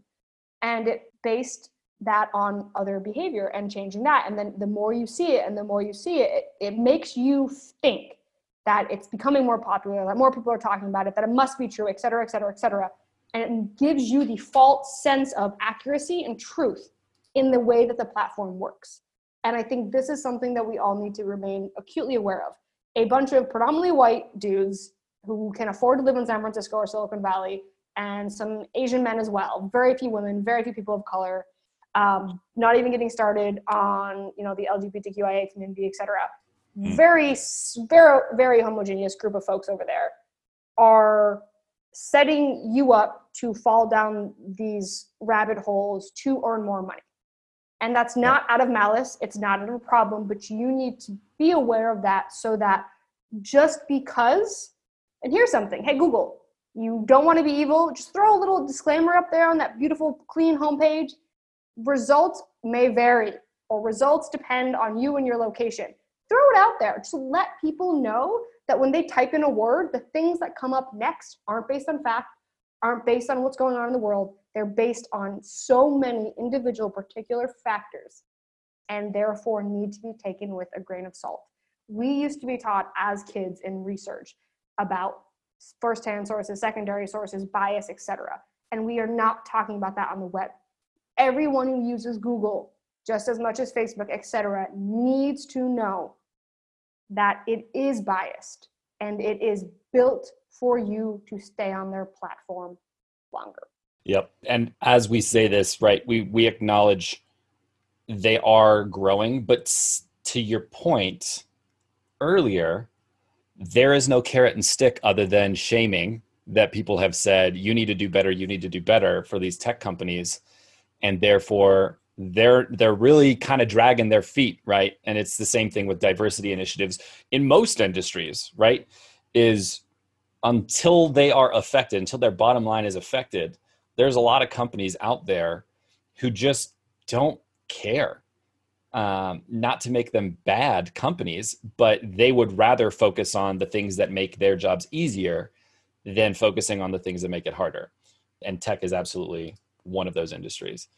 and it based that on other behavior and changing that and then the more you see it and the more you see it it, it makes you think that it's becoming more popular that more people are talking about it that it must be true et cetera et cetera et cetera and it gives you the false sense of accuracy and truth in the way that the platform works. And I think this is something that we all need to remain acutely aware of. A bunch of predominantly white dudes who can afford to live in San Francisco or Silicon Valley, and some Asian men as well. Very few women, very few people of color. Um, not even getting started on you know the LGBTQIA community, etc. Mm. Very, very, very homogeneous group of folks over there are setting you up to fall down these rabbit holes to earn more money. And that's not out of malice, it's not a problem, but you need to be aware of that so that just because, and here's something hey, Google, you don't want to be evil, just throw a little disclaimer up there on that beautiful, clean homepage. Results may vary, or results depend on you and your location. Throw it out there. Just let people know that when they type in a word, the things that come up next aren't based on fact, aren't based on what's going on in the world. They're based on so many individual particular factors and therefore need to be taken with a grain of salt. We used to be taught as kids in research about first-hand sources, secondary sources, bias, etc. And we are not talking about that on the web. Everyone who uses Google just as much as Facebook, etc., needs to know that it is biased and it is built for you to stay on their platform longer. Yep. And as we say this, right, we we acknowledge they are growing, but to your point earlier, there is no carrot and stick other than shaming that people have said you need to do better, you need to do better for these tech companies. And therefore they're they're really kind of dragging their feet right? And it's the same thing with diversity initiatives in most industries right? Is until they are affected until their bottom line is affected there's a lot of companies out there who just don't care um, not to make them bad companies but they would rather focus on the things that make their jobs easier than focusing on the things that make it harder and tech is absolutely one of those industries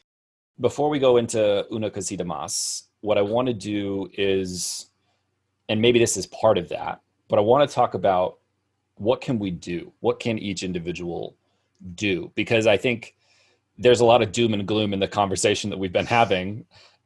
before we go into Una Cosita Más, what I want to do is, and maybe this is part of that, but I want to talk about what can we do? What can each individual do? Because I think there's a lot of doom and gloom in the conversation that we've been having.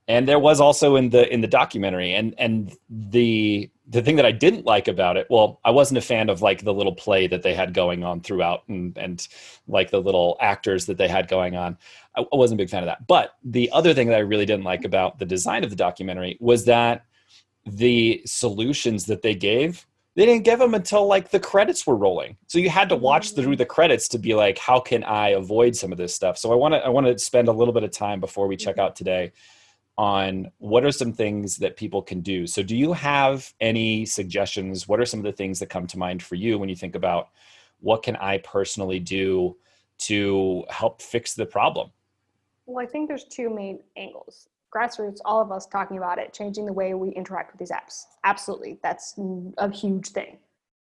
And there was also in the in the documentary. And and the the thing that i didn't like about it well i wasn't a fan of like the little play that they had going on throughout and and like the little actors that they had going on. I wasn't a big fan of that. But the other thing that i really didn't like about the design of the documentary was that the solutions that they gave they didn't give them until like the credits were rolling so you had to watch mm. through the credits to be like how can i avoid some of this stuff so i want to i want to spend a little bit of time before we check mm-hmm. out today on what are some things that people can do. So, do you have any suggestions? What are some of the things that come to mind for you when you think about what can I personally do to help fix the problem? Well, I think there's two main angles. Grassroots, all of us talking about it, changing the way we interact with these apps. Absolutely. That's a huge thing.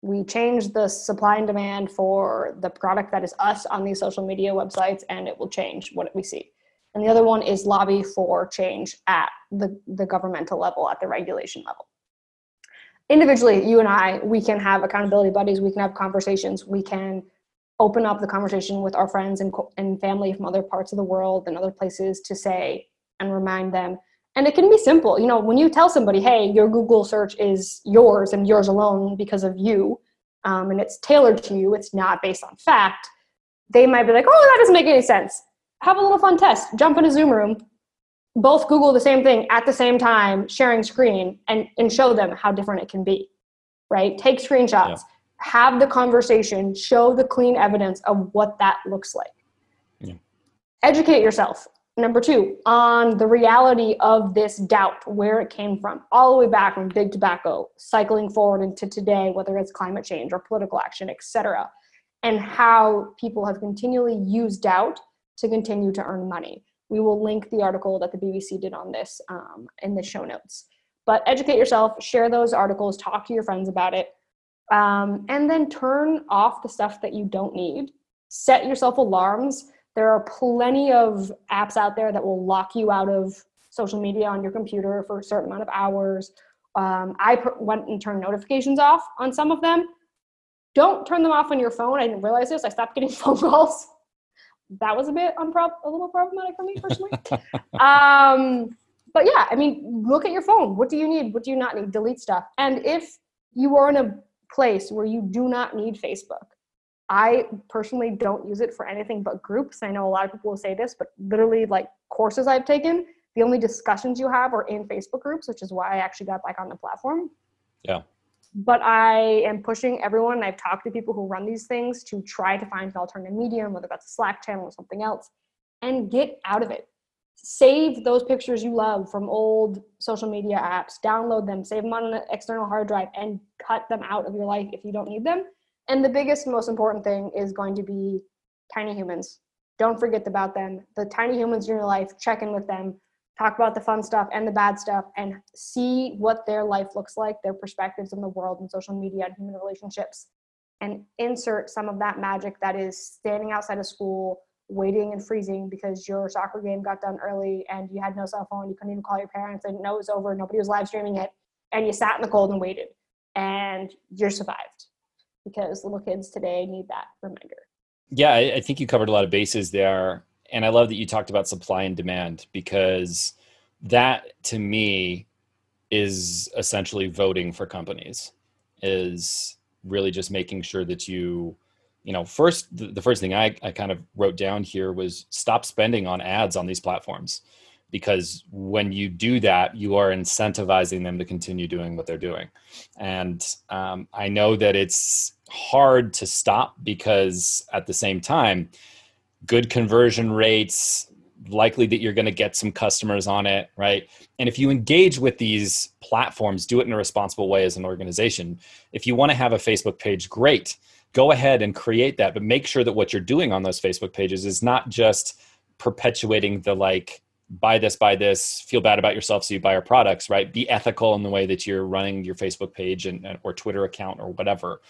We change the supply and demand for the product that is us on these social media websites, and it will change what we see. And the other one is lobby for change at the, the governmental level, at the regulation level. Individually, you and I, we can have accountability buddies, we can have conversations, we can open up the conversation with our friends and, and family from other parts of the world and other places to say and remind them. And it can be simple you know when you tell somebody hey your google search is yours and yours alone because of you um, and it's tailored to you it's not based on fact they might be like oh that doesn't make any sense. Have a little fun test. Jump in a zoom room both google the same thing at the same time sharing screen and, and show them how different it can be right? Take screenshots. Yeah. Have the conversation, show the clean evidence of what that looks like. Yeah. Educate yourself. Number two, on the reality of this doubt, where it came from, all the way back from big tobacco, cycling forward into today, whether it's climate change or political action, etc., and how people have continually used doubt to continue to earn money. We will link the article that the BBC did on this um, in the show notes. But educate yourself, share those articles, talk to your friends about it um, and then turn off the stuff that you don't need. Set yourself alarms. There are plenty of apps out there that will lock you out of social media on your computer for a certain amount of hours. Um, I went and turned notifications off on some of them. Don't turn them off on your phone. I didn't realize this. I stopped getting phone calls. That was a bit unprob- a little problematic for me personally. um, but yeah, I mean, look at your phone. What do you need? What do you not need? Delete stuff. And if you are in a place where you do not need Facebook. I personally don't use it for anything but groups. I know a lot of people will say this, but literally, like courses I've taken, the only discussions you have are in Facebook groups, which is why I actually got back on the platform. Yeah. But I am pushing everyone. I've talked to people who run these things to try to find an alternative medium, whether that's a Slack channel or something else, and get out of it save those pictures you love from old social media apps, download them, save them on an external hard drive, and cut them out of your life if you don't need them. And the biggest, most important thing is going to be tiny humans. Don't forget about them. The tiny humans in your life, check in with them, talk about the fun stuff and the bad stuff, and see what their life looks like, their perspectives on the world and social media and human relationships, and insert some of that magic that is standing outside of school waiting and freezing because your soccer game got done early and you had no cell phone, you couldn't even call your parents and no, it was over, nobody was live streaming it, and you sat in the cold and waited and you're survived because little kids today need that reminder. Yeah, I think you covered a lot of bases there. And I love that you talked about supply and demand because that to me is essentially voting for companies, is really just making sure that you you know first the, the first thing I, I kind of wrote down here was stop spending on ads on these platforms because when you do that you are incentivizing them to continue doing what they're doing. And um, i know that it's hard to stop because at the same time good conversion rates likely that you're going to get some customers on it right? And if you engage with these platforms do it in a responsible way as an organization. If you want to have a facebook page great. Go ahead and create that but make sure that what you're doing on those facebook pages is not just perpetuating the like buy this buy this feel bad about yourself so you buy our products right? Be ethical in the way that you're running your facebook page and or twitter account or whatever.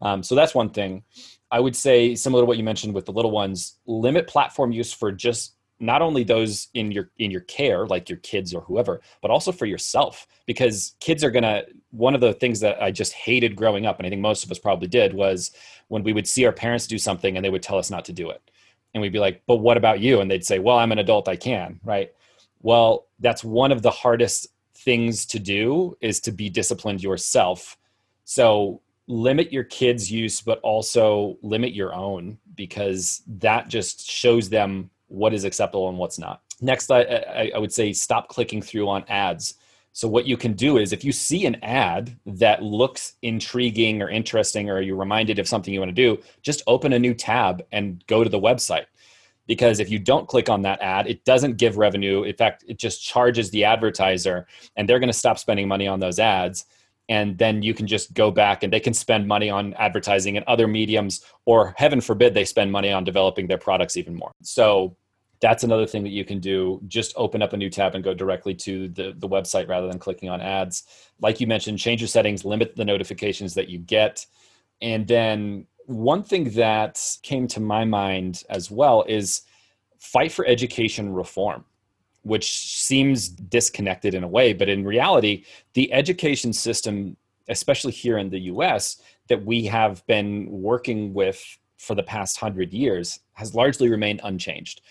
Um, so that's one thing. I would say similar to what you mentioned with the little ones limit platform use for just not only those in your in your care like your kids or whoever but also for yourself because kids are going to one of the things that i just hated growing up and i think most of us probably did was when we would see our parents do something and they would tell us not to do it and we'd be like but what about you and they'd say well i'm an adult i can right well that's one of the hardest things to do is to be disciplined yourself so limit your kids use but also limit your own because that just shows them what is acceptable and what's not. Next, I, I, would say stop clicking through on ads. So, what you can do is if you see an ad that looks intriguing or interesting, or you're reminded of something you want to do, just open a new tab and go to the website. because if you don't click on that ad, it doesn't give revenue. In fact, it just charges the advertiser and they're going to stop spending money on those ads. And then you can just go back and they can spend money on advertising and other mediums, or heaven forbid, they spend money on developing their products even more. So that's another thing that you can do. Just open up a new tab and go directly to the, the website rather than clicking on ads. Like you mentioned, change your settings, limit the notifications that you get. And then one thing that came to my mind as well is fight for education reform which seems disconnected in a way but in reality the education system especially here in the US that we have been working with for the past 100 years has largely remained unchanged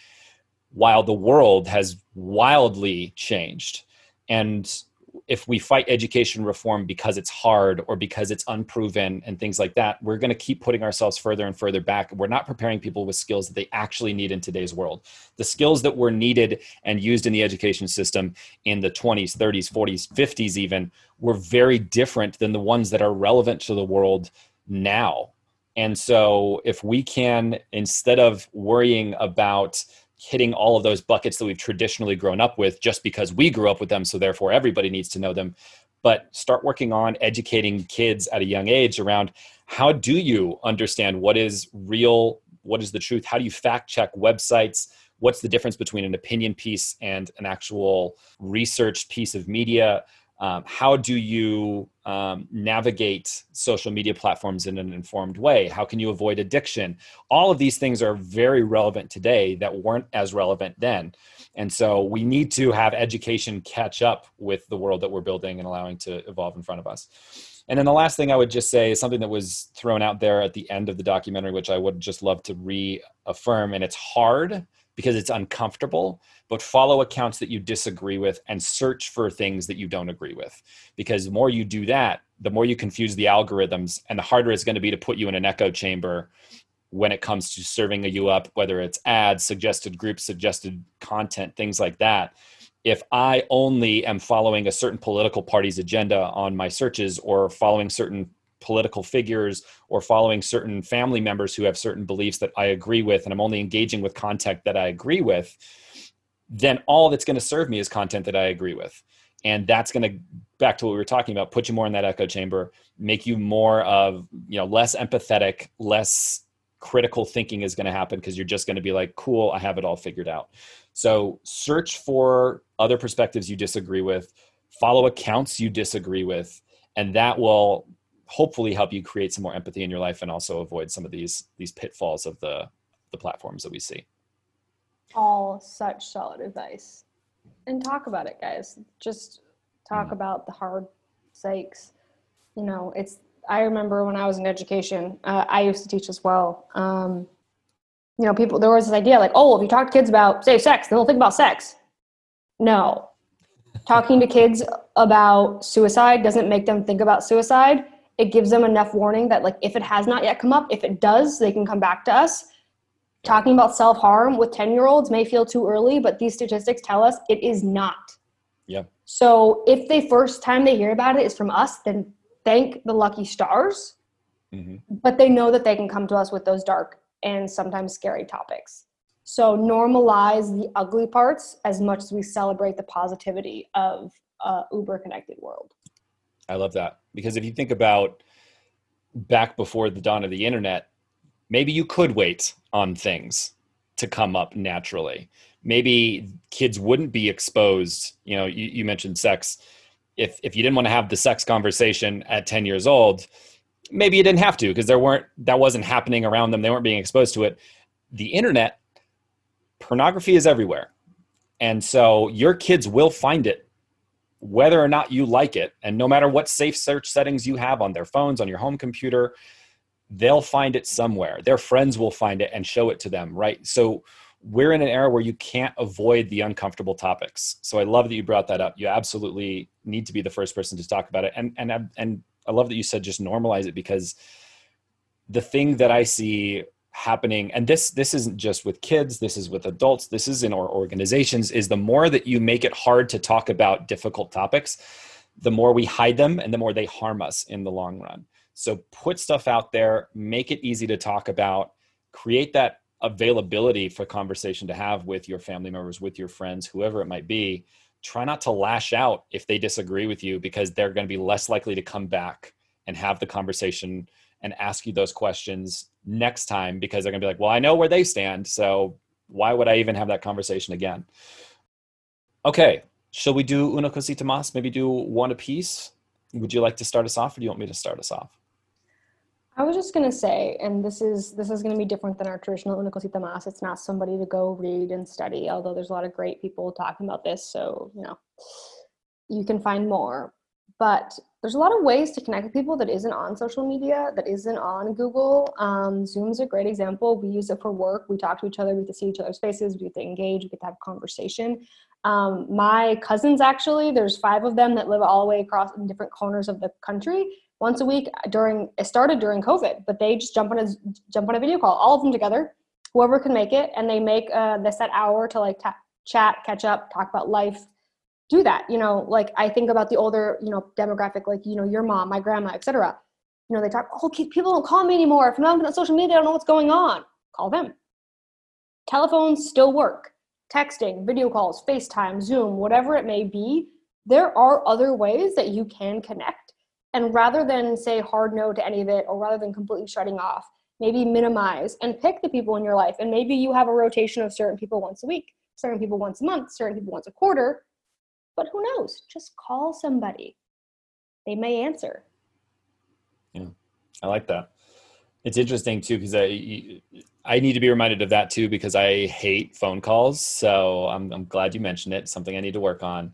while the world has wildly changed and if we fight education reform because it's hard or because it's unproven and things like that, we're going to keep putting ourselves further and further back. We're not preparing people with skills that they actually need in today's world. The skills that were needed and used in the education system in the 20s, 30s, 40s, 50s, even were very different than the ones that are relevant to the world now. And so, if we can, instead of worrying about hitting all of those buckets that we've traditionally grown up with just because we grew up with them so therefore everybody needs to know them. But start working on educating kids at a young age around how do you understand what is real what is the truth? How do you fact check websites? What's the difference between an opinion piece and an actual research piece of media um, how do you um, navigate social media platforms in an informed way? How can you avoid addiction? All of these things are very relevant today that weren't as relevant then. And so we need to have education catch up with the world that we're building and allowing to evolve in front of us. And then the last thing i would just say is something that was thrown out there at the end of the documentary which i would just love to reaffirm and it's hard because it's uncomfortable but follow accounts that you disagree with and search for things that you don't agree with. Because the more you do that the more you confuse the algorithms and the harder it's going to be to put you in an echo chamber when it comes to serving you up whether it's ads suggested groups suggested content things like that. If i only am following a certain political party's agenda on my searches or following certain political figures or following certain family members who have certain beliefs that I agree with, and I'm only engaging with content that I agree with, then all that's going to serve me is content that I agree with. And that's going to, back to what we were talking about, put you more in that echo chamber, make you more of, you know, less empathetic, less critical thinking is going to happen because you're just going to be like, cool, I have it all figured out. So search for other perspectives you disagree with, follow accounts you disagree with, and that will hopefully help you create some more empathy in your life and also avoid some of these these pitfalls of the the platforms that we see. All such solid advice. And talk about it guys. Just talk mm. about the hard sakes. You know it's i remember when i was in education uh, i used to teach as well. Um, you know people there was this idea like oh if you talk to kids about say sex they'll think about sex. No. Talking to kids about suicide doesn't make them think about suicide it gives them enough warning that like if it has not yet come up if it does they can come back to us. Talking about self-harm with 10 year olds may feel too early but these statistics tell us it is not. Yeah. So if the first time they hear about it is from us then thank the lucky stars. Mm-hmm. but they know that they can come to us with those dark and sometimes scary topics. So normalize the ugly parts as much as we celebrate the positivity of a uber connected world. I love that because if you think about back before the dawn of the internet, maybe you could wait on things to come up naturally. Maybe kids wouldn't be exposed. You know, you, you mentioned sex. If if you didn't want to have the sex conversation at 10 years old, maybe you didn't have to because there weren't that wasn't happening around them. They weren't being exposed to it. The internet, pornography is everywhere. And so your kids will find it whether or not you like it. And no matter what safe search settings you have on their phones, on your home computer, they'll find it somewhere. Their friends will find it and show it to them, right? So we're in an era where you can't avoid the uncomfortable topics. So I love that you brought that up. You absolutely need to be the first person to talk about it. And and and I love that you said just normalize it because the thing that I see happening and this this isn't just with kids this is with adults this is in our organizations is the more that you make it hard to talk about difficult topics the more we hide them and the more they harm us in the long run so put stuff out there make it easy to talk about create that availability for conversation to have with your family members, with your friends, whoever it might be. Try not to lash out if they disagree with you because they're going to be less likely to come back and have the conversation and ask you those questions next time because they're going to be like, well, I know where they stand. So why would I even have that conversation again? Okay. Shall we do una cosita más? Maybe do one apiece? Would you like to start us off or do you want me to start us off? I was just gonna say, and this is this is gonna be different than our traditional una cosita más. It's not somebody to go read and study, although there's a lot of great people talking about this. So you know, you can find more. But there's a lot of ways to connect with people that isn't on social media, that isn't on Google. Um, Zoom's a great example. We use it for work. We talk to each other. We get to see each other's faces. We get to engage. We get to have conversation. Um, my cousins actually, there's five of them that live all the way across in different corners of the country. Once a week during it started during COVID, but they just jump on a jump on a video call, all of them together, whoever can make it, and they make uh, set hour to like chat, catch up, talk about life, do that you know like i think about the older you know demographic like you know your mom my grandma etc you know they talk oh people don't call me anymore. If i'm not on social media i don't know what's going on. Call them. Telephones still work. Texting video calls facetime zoom whatever it may be there are other ways that you can connect. And rather than say hard no to any of it or rather than completely shutting off maybe minimize and pick the people in your life. And maybe you have a rotation of certain people once a week certain people once a month certain people once a quarter but who knows? Just call somebody. They may answer. Yeah, I like that. It's interesting too because I I need to be reminded of that too because I hate phone calls. So I'm I'm glad you mentioned it. Something I need to work on.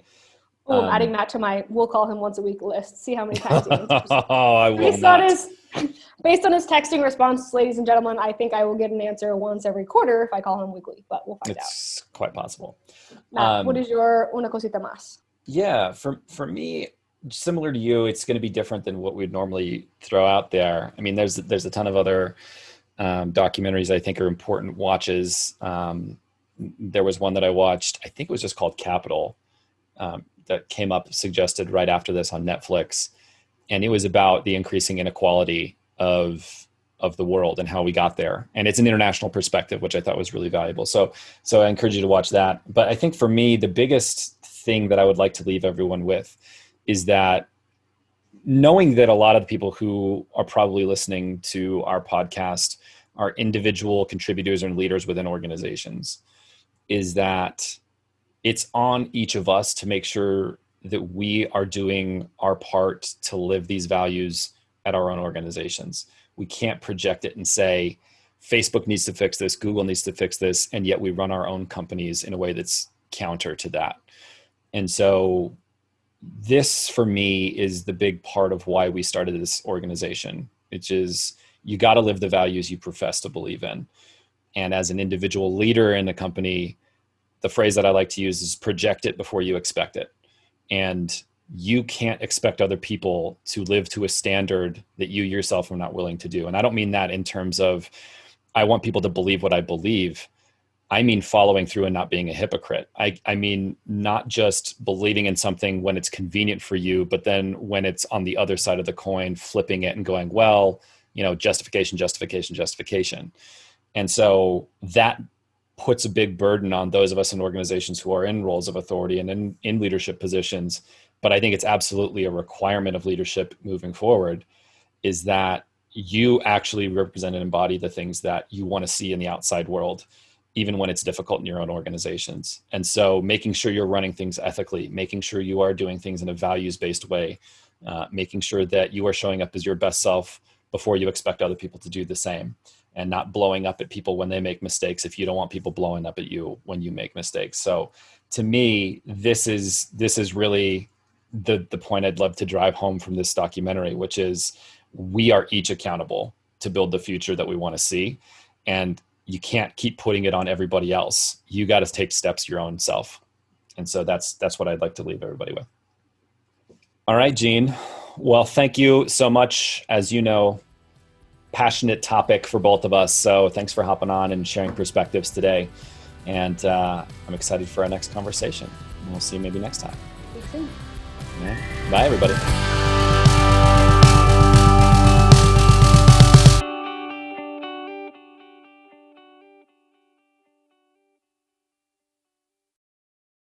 Oh, um, adding that to my we'll call him once a week list. See how many times he answers. oh, I will based not. On his, based on his texting responses, ladies and gentlemen, I think I will get an answer once every quarter if I call him weekly. But we'll find it's out. It's quite possible. Matt, um, what is your una cosita más? Yeah, for for me, similar to you, it's going to be different than what we'd normally throw out there. I mean, there's there's a ton of other um, documentaries I think are important watches. Um, there was one that I watched. I think it was just called Capital um, that came up suggested right after this on Netflix, and it was about the increasing inequality of of the world and how we got there. And it's an international perspective which i thought was really valuable. So so i encourage you to watch that. But i think for me the biggest thing that I would like to leave everyone with is that knowing that a lot of the people who are probably listening to our podcast are individual contributors and leaders within organizations is that it's on each of us to make sure that we are doing our part to live these values at our own organizations. We can't project it and say, Facebook needs to fix this, Google needs to fix this, and yet we run our own companies in a way that's counter to that. And so this for me is the big part of why we started this organization, which is you got to live the values you profess to believe in. And as an individual leader in the company, the phrase that I like to use is project it before you expect it. And you can't expect other people to live to a standard that you yourself are not willing to do. And I don't mean that in terms of I want people to believe what I believe. I mean following through and not being a hypocrite. I, I mean not just believing in something when it's convenient for you, but then when it's on the other side of the coin, flipping it and going, well, you know, justification, justification, justification. And so that puts a big burden on those of us in organizations who are in roles of authority and in, in leadership positions. But I think it's absolutely a requirement of leadership moving forward is that you actually represent and embody the things that you want to see in the outside world even when it's difficult in your own organizations. And so making sure you're running things ethically, making sure you are doing things in a values based way, uh, making sure that you are showing up as your best self before you expect other people to do the same and not blowing up at people when they make mistakes if you don't want people blowing up at you when you make mistakes. So to me, this is this is really the the point I'd love to drive home from this documentary, which is we are each accountable to build the future that we want to see. And you can't keep putting it on everybody else. You got to take steps your own self. And so that's that's what I'd like to leave everybody with. All right, Jean. Well, thank you so much. As you know, passionate topic for both of us. So thanks for hopping on and sharing perspectives today. And uh, I'm excited for our next conversation. we'll see you maybe next time. Yeah. Bye, everybody.